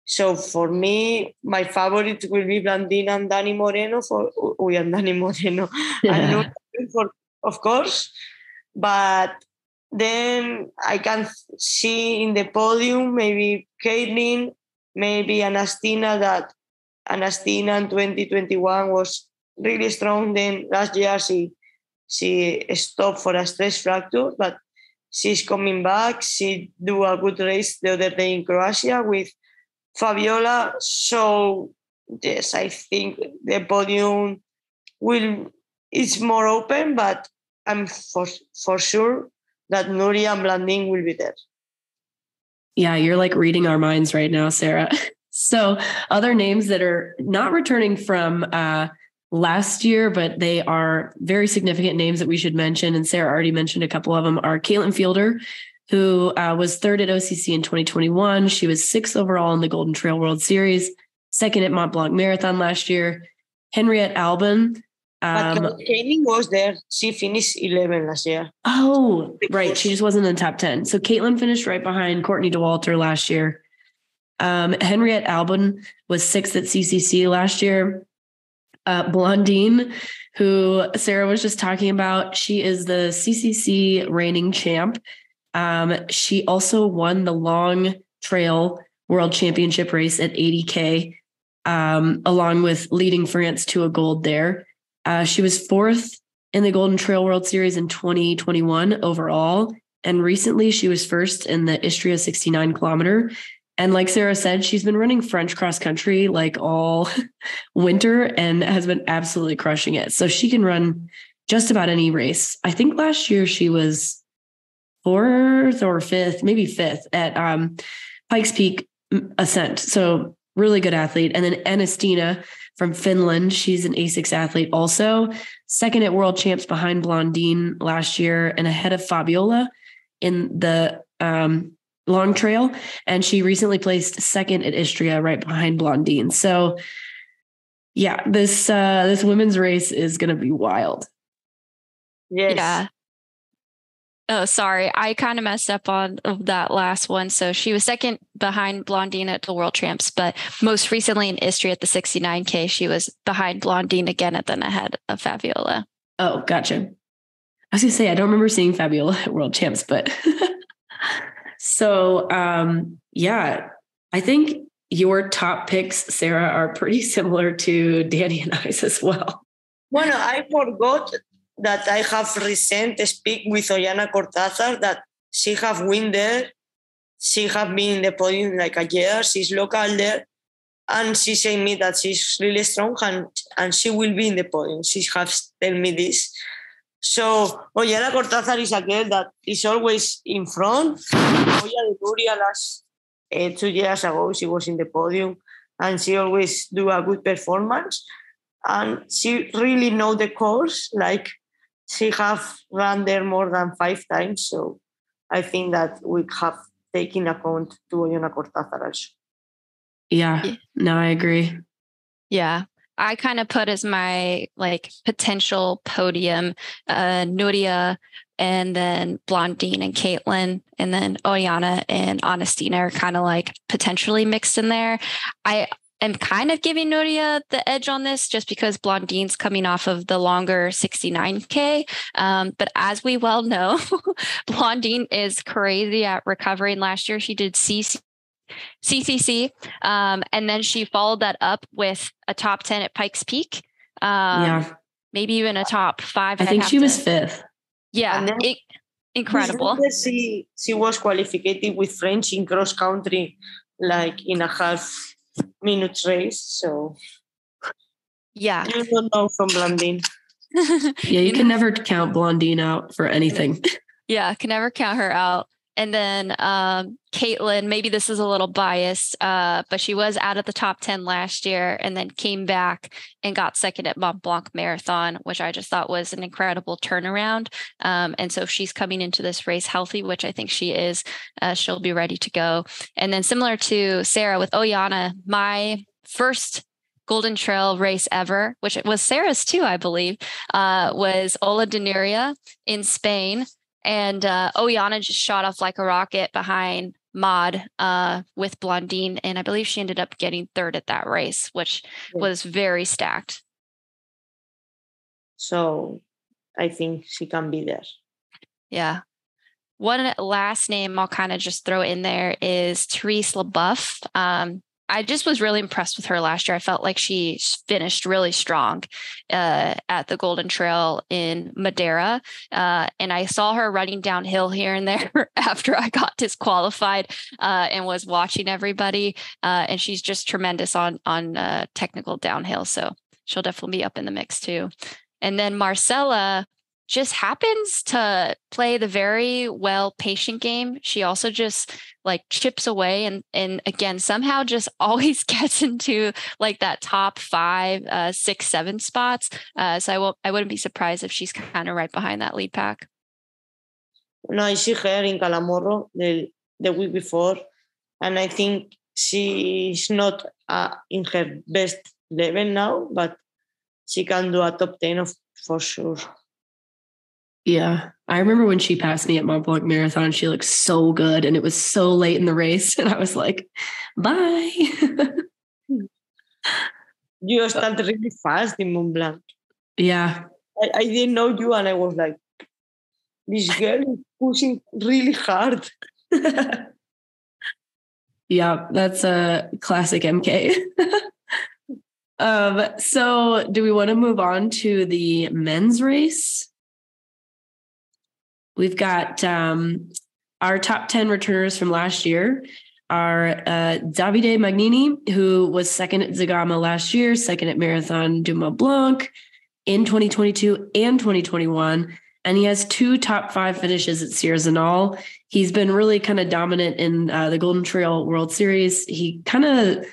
So for me, my favorite will be Blandine and Dani Moreno for we and Dani Moreno. (laughs) Yeah. for, of course, but then I can see in the podium maybe Caitlin, maybe Anastina that Anastina in 2021 was really strong. Then last year she she stopped for a stress fracture, but she's coming back. She do a good race the other day in Croatia with Fabiola. So yes, I think the podium will is more open, but I'm for for sure that Nuria and Blandine will be there. Yeah, you're like reading our minds right now, Sara. (laughs) so other names that are not returning from uh, last year, but they are very significant names that we should mention. And Sara already mentioned a couple of them are Caitlin Fielder, who uh, was third at OCC in 2021. She was sixth overall in the Golden Trail World Series, second at Mont Blanc Marathon last year. Henriette Albon. Um, but Caitlin was there. She finished 11 last year. Oh, right. She just wasn't in the top 10. So Caitlin finished right behind Courtney Dauwalter last year. Um, Henriette Albon was sixth at CCC last year. Uh, Blandine, who Sara was just talking about, she is the CCC reigning champ. Um, she also won the long trail world championship race at 80K, um, along with leading France to a gold there. Uh, she was fourth in the Golden Trail World Series in 2021 overall. And recently she was first in the Istria 69 kilometer. And like Sara said, she's been running French cross country like all (laughs) winter and has been absolutely crushing it. So she can run just about any race. I think last year she was fourth or fifth, maybe fifth at um, Pikes Peak Ascent. So really good athlete. And then Anastina from Finland, she's an ASICS athlete also. Second at World Champs behind Blandine last year and ahead of Fabiola in the um, long trail. And she recently placed second at Istria right behind Blandine. So yeah, this uh this women's race is gonna be wild. Yes. Yeah. Oh, sorry. I kind of messed up on that last one. So she was second behind Blandine at the World Champs, but most recently in Istria at the 69K, she was behind Blandine again and then ahead of Fabiola. Oh, gotcha. I was gonna say I don't remember seeing Fabiola at World Champs, but (laughs) so um yeah, I think your top picks, Sara, are pretty (laughs) similar to Dani and I's as well. Bueno, I forgot that I have recent speak with Oihana Kortazar that she have win there. She have been in the podium like a year. She's local there. And she say me that she's really strong and, and she will be in the podium. She has tell me this. So Oihana Kortazar is a girl that is always in front. Oya de last uh, two years ago, she was in the podium and she always do a good performance. And she really know the course. Like she have run there more than five times. So I think that we have taken account to Oihana Kortazar also. Yeah, yeah. No, I agree. Yeah. I kind of put as my like potential podium uh Nuria and then Blandine and Caitlin and then Oihana and Augustina are kind of like potentially mixed in there. I am kind of giving Nuria the edge on this just because Blandine's coming off of the longer 69K. Um, but as we well know, (laughs) Blandine is crazy at recovering. Last year, she did CC. CCC, um, and then she followed that up with a top 10 at Pikes Peak. Um, yeah. Maybe even a top five. I think she to, was fifth. Yeah. It, incredible. She, she was qualified with French in cross country, like in a half minutes race. So yeah, you don't know from Blandine. (laughs) yeah, you can never count Blandine out for anything. (laughs) Yeah, can never count her out. And then um, Caitlin, maybe this is a little biased, uh, but she was out of the top 10 last year and then came back and got second at Mont Blanc Marathon, which I just thought was an incredible turnaround. Um, and so she's coming into this race healthy, which I think she is. Uh, she'll be ready to go. And then similar to Sara with Oihana, my first Golden Trail race ever, which was Sara's too, I believe, uh, was Olla de Núria in Spain. And uh, Oihana just shot off like a rocket behind Maude uh, with Blandine. And I believe she ended up getting third at that race, which was very stacked. So I think she can be there. Yeah. One last name I'll kind of just throw in there is Therese LeBoeuf. Um, I just was really impressed with her last year. I felt like she finished really strong uh, at the Golden Trail in Madeira. Uh, and I saw her running downhill here and there (laughs) after I got disqualified uh, and was watching everybody. Uh, and she's just tremendous on, on uh, technical downhill. So she'll definitely be up in the mix too. And then Marcela, just happens to play the very well patient game. She also just like chips away and and again somehow just (laughs) always gets into like that top five, uh, six, seven spots. Uh, so I won't I wouldn't be surprised if she's kind of right behind that lead pack. No, I see her in Calamorro the the week before, and I think she's not uh, in her best level now, but she can do a top ten of for sure. Yeah. I remember when she passed me at Mont Blanc Marathon, she looked so good and it was so late in the race. (laughs) And I was like, bye. (laughs) you started really fast in Mont Blanc. Yeah. I, I didn't know you and I was like, this girl is pushing really hard. (laughs) yeah, that's a classic EmKay. um, so do we want to move on to the men's race? We've got um, our top 10 returners from last year are uh, Davide Magnini, who was second at Zegama last year, second at Marathon du Mont Blanc in 2022 and 2021. And he has two top five finishes at Sierre-Zinal. He's been really kind of dominant in uh, the Golden Trail World Series. He kind of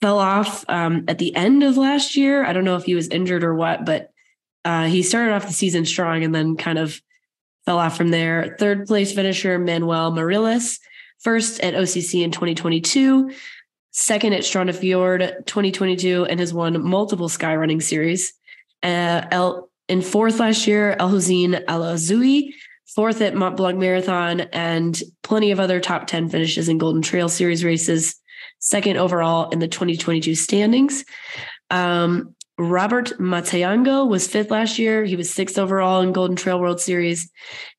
fell off um, at the end of last year. I don't know if he was injured or what, but uh, he started off the season strong and then kind of fell off from there. Third place finisher, Manuel Merillas, first at OCC in 2022, second at Stranda Fjord 2022, and has won multiple skyrunning series. Uh, El, in fourth last year, El Hussein Al Azoui, fourth at Mont Blanc Marathon, and plenty of other top 10 finishes in Golden Trail Series races, second overall in the 2022 standings. Um, Robert Matayango was fifth last year. He was sixth overall in Golden Trail World Series.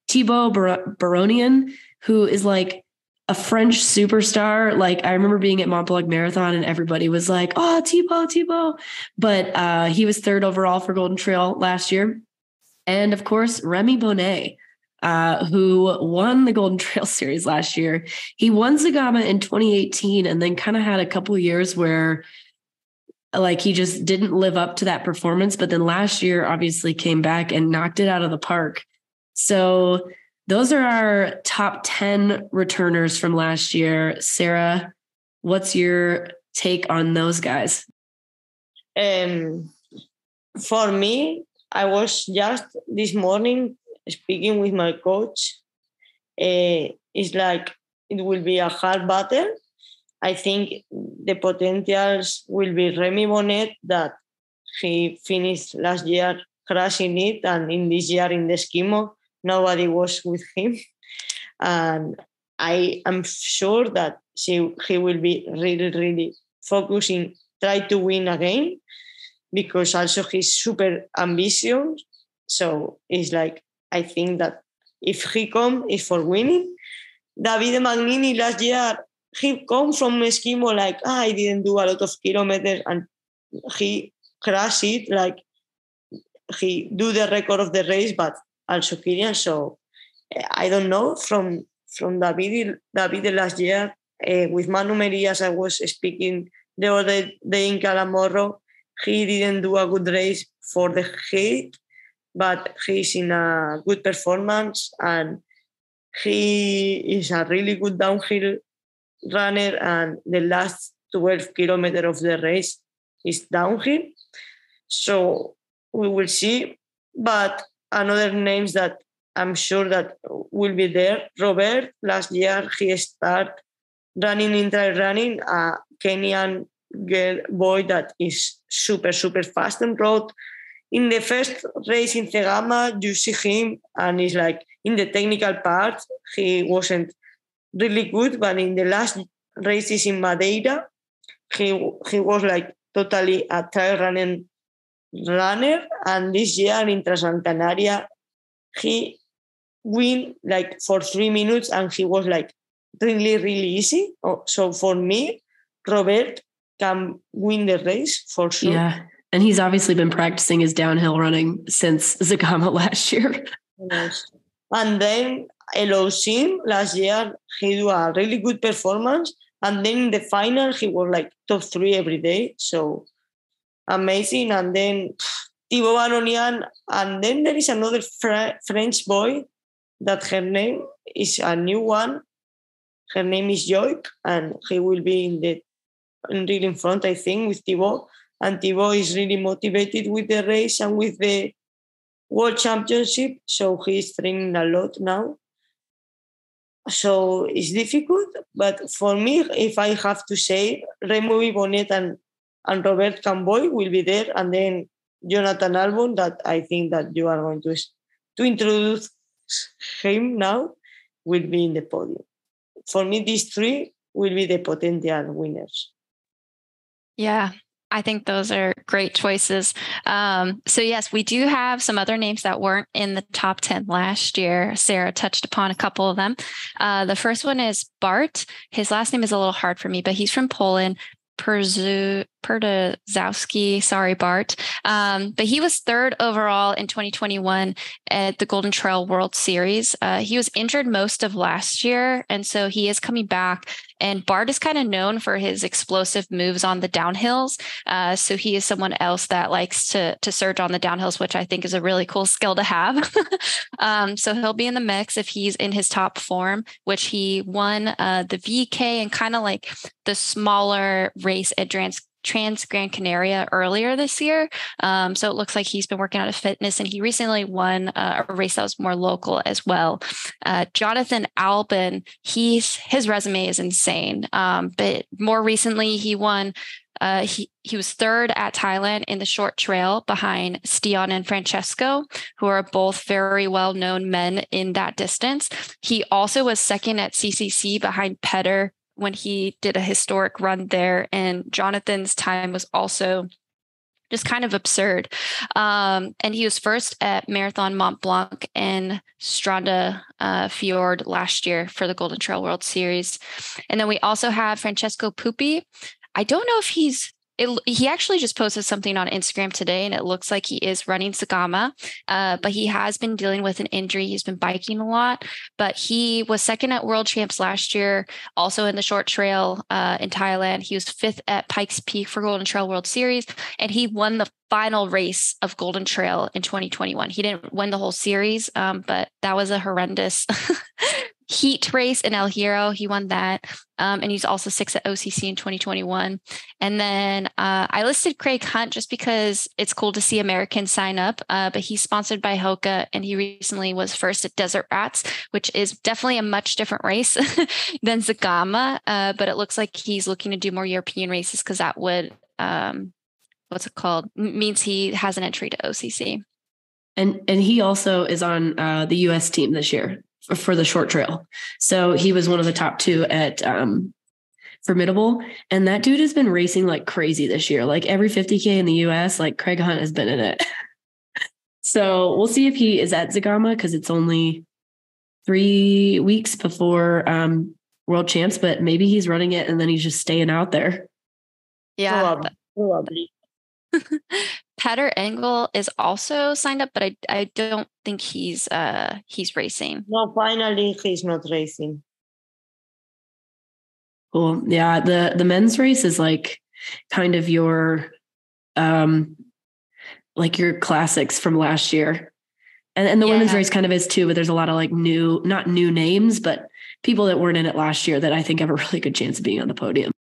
Thibaut Bar- Baronian, who is like a French superstar. Like I remember being at Mont Blanc Marathon and everybody was like, oh, Thibaut, Thibaut. But uh, he was third overall for Golden Trail last year. And of course, Remy Bonnet, uh, who won the Golden (laughs) Trail Series last year. He won Zegama in 2018 and then kind of had a couple years where like he just didn't live up to that performance. But then last year, obviously, came back and knocked it out of the park. So those are our top 10 returners from last year. Sara, what's your take on those guys? Um, for me, I was just this morning speaking with my coach. Uh, it's like it will be a hard battle I think the potentials will be Remy Bonnet that he finished last year crashing it, and in this year in the skimo, nobody was with him. And I am sure that she, he will be really, really focusing, try to win again, because also he's super ambitious. So it's like, I think that if he come, is for winning. Davide Magnini last year he come from skimo like ah, I didn't do a lot of kilometers and he crashed it like he do the record of the race but also Kilian so eh, I don't know. From from David David last year uh, with Manu Merillas I was speaking the other day in Calamorro he didn't do a good race for the heat but he's in a good performance and he is a really good downhill runner and the last 12 kilometer of the race is downhill. So we will see. But another names that I'm sure that will be there. Robert, last year he started running in trail running, a Kenyan girl boy that is super, super fast on road. In the first race in Zegama, you see him and he's like in the technical part, he wasn't really good, but in the last races in Madeira, he he was like totally a trail running runner. And this year in Transcanaria, he win like for three minutes and he was like really, really easy. Oh, so for me, Robert can win the race for sure. Yeah. And he's obviously been practicing his downhill running since Zegama (laughs) last year. Yes. And then Elohim last year, he do a really good performance. And then in the final, he was like top three every day. So amazing. And then Thibaut Baronian. And then there is another Fr- French boy that her name is a new one. Her name is Joik, and he will be in the in really in front, I think, with Thibaut. And Thibaut is really motivated with the race and with the World Championship. So he's training a lot now. So it's difficult, but for me, if I have to say, Remy Bonnet and, and Robert Pkemoi will be there, and then Jonathan Albon, that I think that you are going to, to introduce him now, will be in the podium. For me, these three will be the potential winners. Yeah, I think those are great choices. Um, so, yes, we do have some other names that weren't in the top 10 last year. Sara touched upon a couple of them. Uh, the first one is Bart. His last name is a little hard for me, but he's from Poland. Perzu, Perdazowski, sorry, Bart. Um, but he was third overall in 2021 at the Golden Trail World Series. Uh, he was injured most of last year, and so he is coming back. And Bart is kind of known for his explosive moves on the downhills. Uh, so he is someone else that likes to to surge on the downhills, which I think is a really cool skill to have. (laughs) um, so he'll be in the mix if he's in his top form, which he won uh, the VK and kind of like the smaller race at Trans Trans Gran Canaria earlier this year. Um, so it looks like he's been working out of fitness and he recently won uh, a race that was more local as well. Uh, Jonathan Albon, he's his resume is insane. Um, but more recently, he won Uh, he, he was third at Thailand in the short trail behind Stian and Francesco, who are both very well known men in that distance. He also was second at CCC behind Petter when he did a historic run there. And Jonathan's time was also just kind of absurd. Um, and he was first at Marathon Mont Blanc and Stranda uh, Fjord last year for the Golden Trail World Series. And then we also have Francesco Puppi. I don't know if he's it, he actually just posted something on Instagram today, and it looks like he is running Zegama. uh, but he has been dealing with an injury. He's been biking a lot, but he was second at World Champs last year, also in the short trail uh, in Thailand. He was fifth at Pikes Peak for Golden Trail World Series, and he won the final race of Golden Trail in 2021. He didn't win the whole series, um, but that was a horrendous (laughs) heat race in El Hierro. He won that. Um, and he's also six at OCC in 2021. And then uh, I listed Craig Hunt just because it's cool to see Americans sign up. Uh, but he's sponsored by Hoka and he recently was first at Desert Rats, which is definitely a much different race (laughs) than Zegama. Uh, but it looks like he's looking to do more European races because that would, um, what's it called? M- means he has an entry to OCC. And and he also is on uh, the U.S. team this year for the short trail. So he was one of the top two at um, Formidable. And that dude has been racing like crazy this year. Like every 50K in the US, like Craig Hunt has been in it. (laughs) so we'll see if he is at Zegama because it's only three weeks before um, World Champs, but maybe he's running it and then he's just staying out there. Yeah. Probably. (laughs) Petter Engdahl is also signed up, but I I don't think he's uh he's racing. No, finally he's not racing. Cool. Yeah, the the men's race is like kind of your um like your classics from last year. And and the yeah. women's race kind of is too, but there's a lot of like new, not new names, but people that weren't in it last year that I think have a (laughs) really good chance of being on the podium.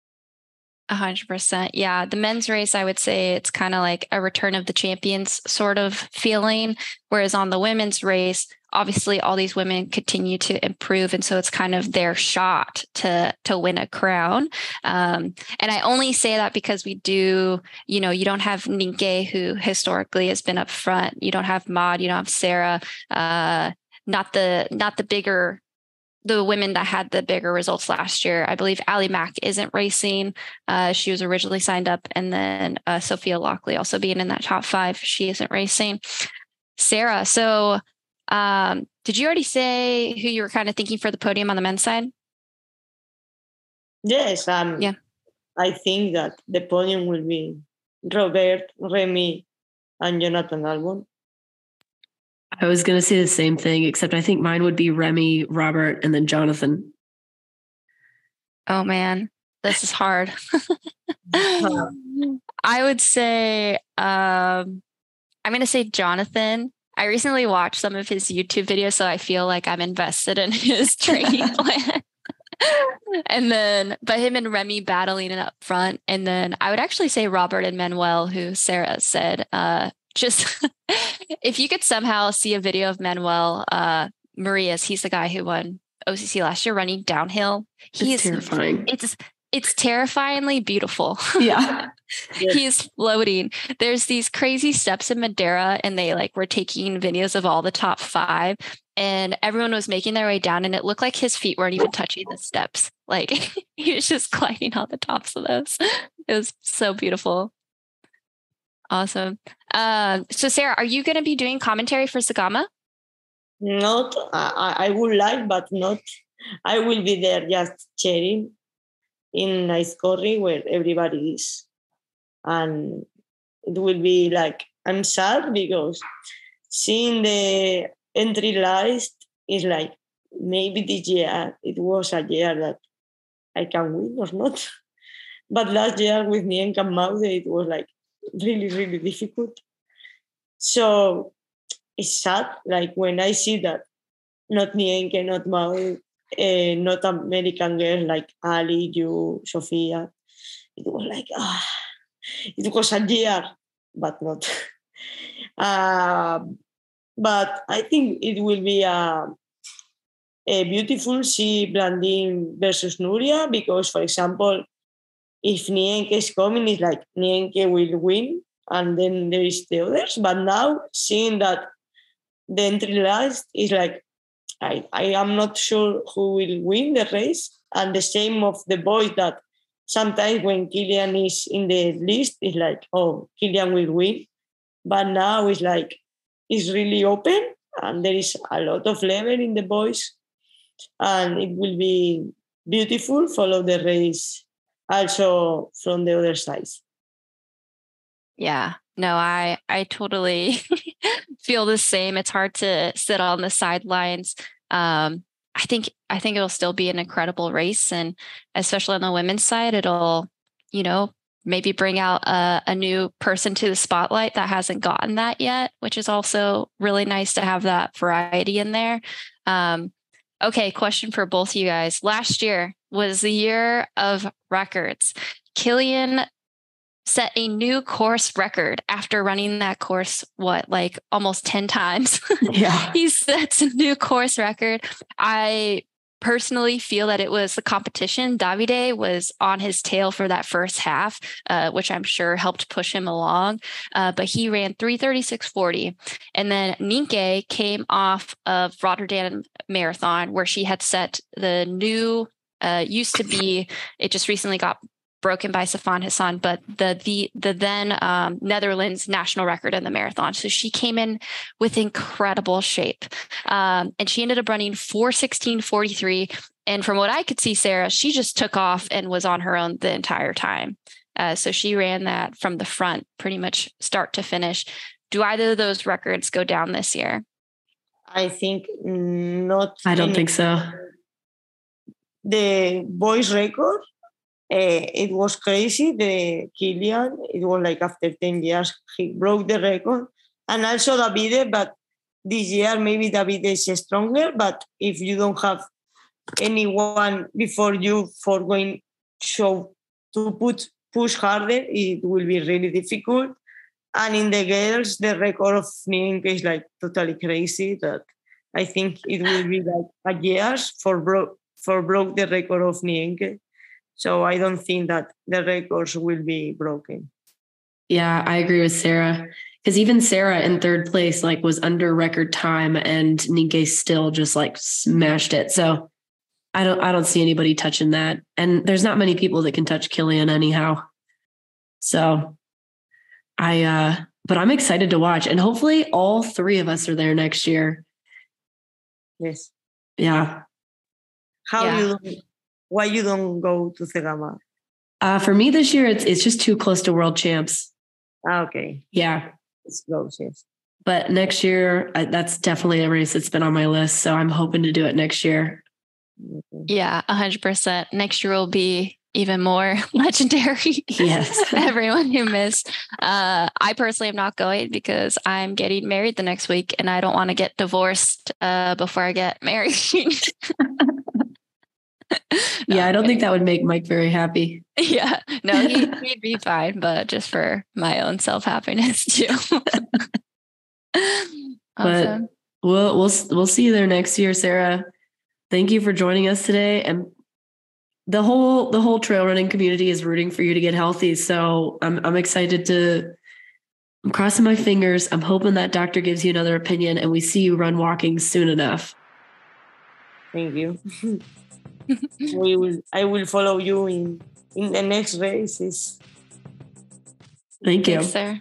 A hundred percent. Yeah. The men's race, I would say it's kind of like a return of the champions sort of feeling. Whereas on the women's race, obviously all these women continue to improve. And so it's kind of their shot to to win a crown. Um, and I only say that because we do, you know, you don't have Nienke, who historically has been up front. You don't have Maude, you don't have Sara. Uh, not the not the bigger the women that had the bigger results last year. I believe Ali Mack isn't racing. Uh, she was originally signed up, and then uh, Sophia Laukli also being in that top five. She isn't racing. Sara, so um, did you already say who you were kind of thinking for the podium on the men's side? Yes, um, yeah. I think that the podium will be Robert, Remy, and Jonathan Albon. I was going to say the same thing, except I think mine would be Remy, Robert, and then Jonathan. Oh man, this is hard. (laughs) I would say um, I'm going to say Jonathan. I recently watched some of his YouTube videos, so I feel like I'm invested in (laughs) his training (laughs) plan. and then, but him and Remy battling it up front. And then I would actually say Robert and Manuel, who Sara said uh, just (laughs) if you could somehow see a video of Manuel uh, Merillas, he's the guy who won OCC last year running downhill. He it's is terrifying. It's it's terrifyingly beautiful. (laughs) Yeah. he is floating. There's these crazy steps in Madeira, and they like were taking videos of all the top five, and everyone was making their way down, and it looked like his feet weren't even touching the steps. Like (laughs) he was just climbing on the tops of those. It was so beautiful. Awesome. Uh, so, Sara, are you going to be doing commentary for Zegama? Not. I, I would like, but not. I will be there just cheering in Aizkorri where everybody is, and it will be like I'm sad because seeing the entry list is like maybe this year it was a year that I can win or not. (laughs) But last year with Nien Maude, it was like really, really difficult. So it's sad, like when I see that not Nienke, not Mao, uh, not American girls like Ali, you, Sophia, it was like, ah, it was a year, but not. uh, (laughs) but I think it will be a, a beautiful see Blandine versus Nuria because, for example, if Nienke is coming, it's like Nienke will win, and then there is the others. But now seeing that the entry last is like I, I am not sure who will win the race. And the same of the boys that sometimes when Kilian is in the list, it's like, oh, Kilian will win. But now it's like it's really open and there is a lot of level in the boys. And it will be beautiful follow the race also from the other side. Yeah, no, I I totally (laughs) feel the same. It's hard to sit on the sidelines. Um, I think I think it'll still be an incredible race, and especially on the women's side, it'll you know maybe bring out a, a new person to the spotlight that hasn't gotten that yet, which is also really nice to have that variety in there. Um, okay, question for both of you guys. Last year was the year of records. Kilian set a new course record after running that course what like almost 10 times? (laughs) Yeah. He sets a new course record. I personally feel that it was the competition. Davide was on his tail for that first half uh, which i'm sure helped push him along uh, but he ran 336.40 and then Nienke came off of rotterdam marathon where she had set the new uh, used to be it just recently got broken by Sifan Hassan, but the the the then um, Netherlands national record in the marathon. So she came in with incredible shape, um, and she ended up running 416.43. And from what I could see, Sara, she just took off and was on her own the entire time. Uh, so she ran that from the front, pretty much start to finish. Do either of those records go down this year? I think not. I don't think so. The boys' record uh, it was crazy. The Kilian, it was like after 10 years, he broke the record. And also Davide, but this year maybe Davide is stronger. But if you don't have anyone before you for going show to put push harder, it will be really difficult. And in the girls, the record of Nienke is like totally crazy. That I think it will be like a years for broke for broke the record of Nienke. So I don't think that the records will be broken. Yeah, I agree with Sara. Because even Sara in third place, like was under record time and Nienke still just like smashed it. So I don't I don't see anybody touching that. And there's not many people that can touch Kilian anyhow. So I uh but I'm excited to watch. And hopefully all three of us are there next year. Yes. Yeah. How yeah. you why you don't go to Zegama? Uh, for me this year, it's it's just too close to world champs. Ah, okay. Yeah. It's close, yes. But next year, I, that's definitely a race that's been on my list. So I'm hoping to do it next year. Yeah, 100%. Next year will be even more (laughs) legendary. Yes. (laughs) Everyone who missed. Uh, I personally am not going because I'm getting married the next week and I don't want to get divorced uh, before I get married. (laughs) (laughs) yeah, I don't think that would make Mike very happy. (laughs) Yeah, no, he, (laughs) would be fine, but just for my own self happiness too. awesome. But we'll we'll we'll see you there next year, Sara. Thank you for joining us today, and the whole the whole trail running community is rooting for you to get healthy. So I'm I'm excited to. I'm crossing my fingers. I'm hoping that doctor gives you another opinion, and we see you run walking soon enough. Thank you. (laughs) we will I will follow you in in the next races. Thank you. Thanks, sir.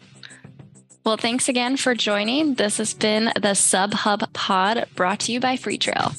Well, thanks again for joining. This has been the Sub Hub Pod brought to you by Freetrail.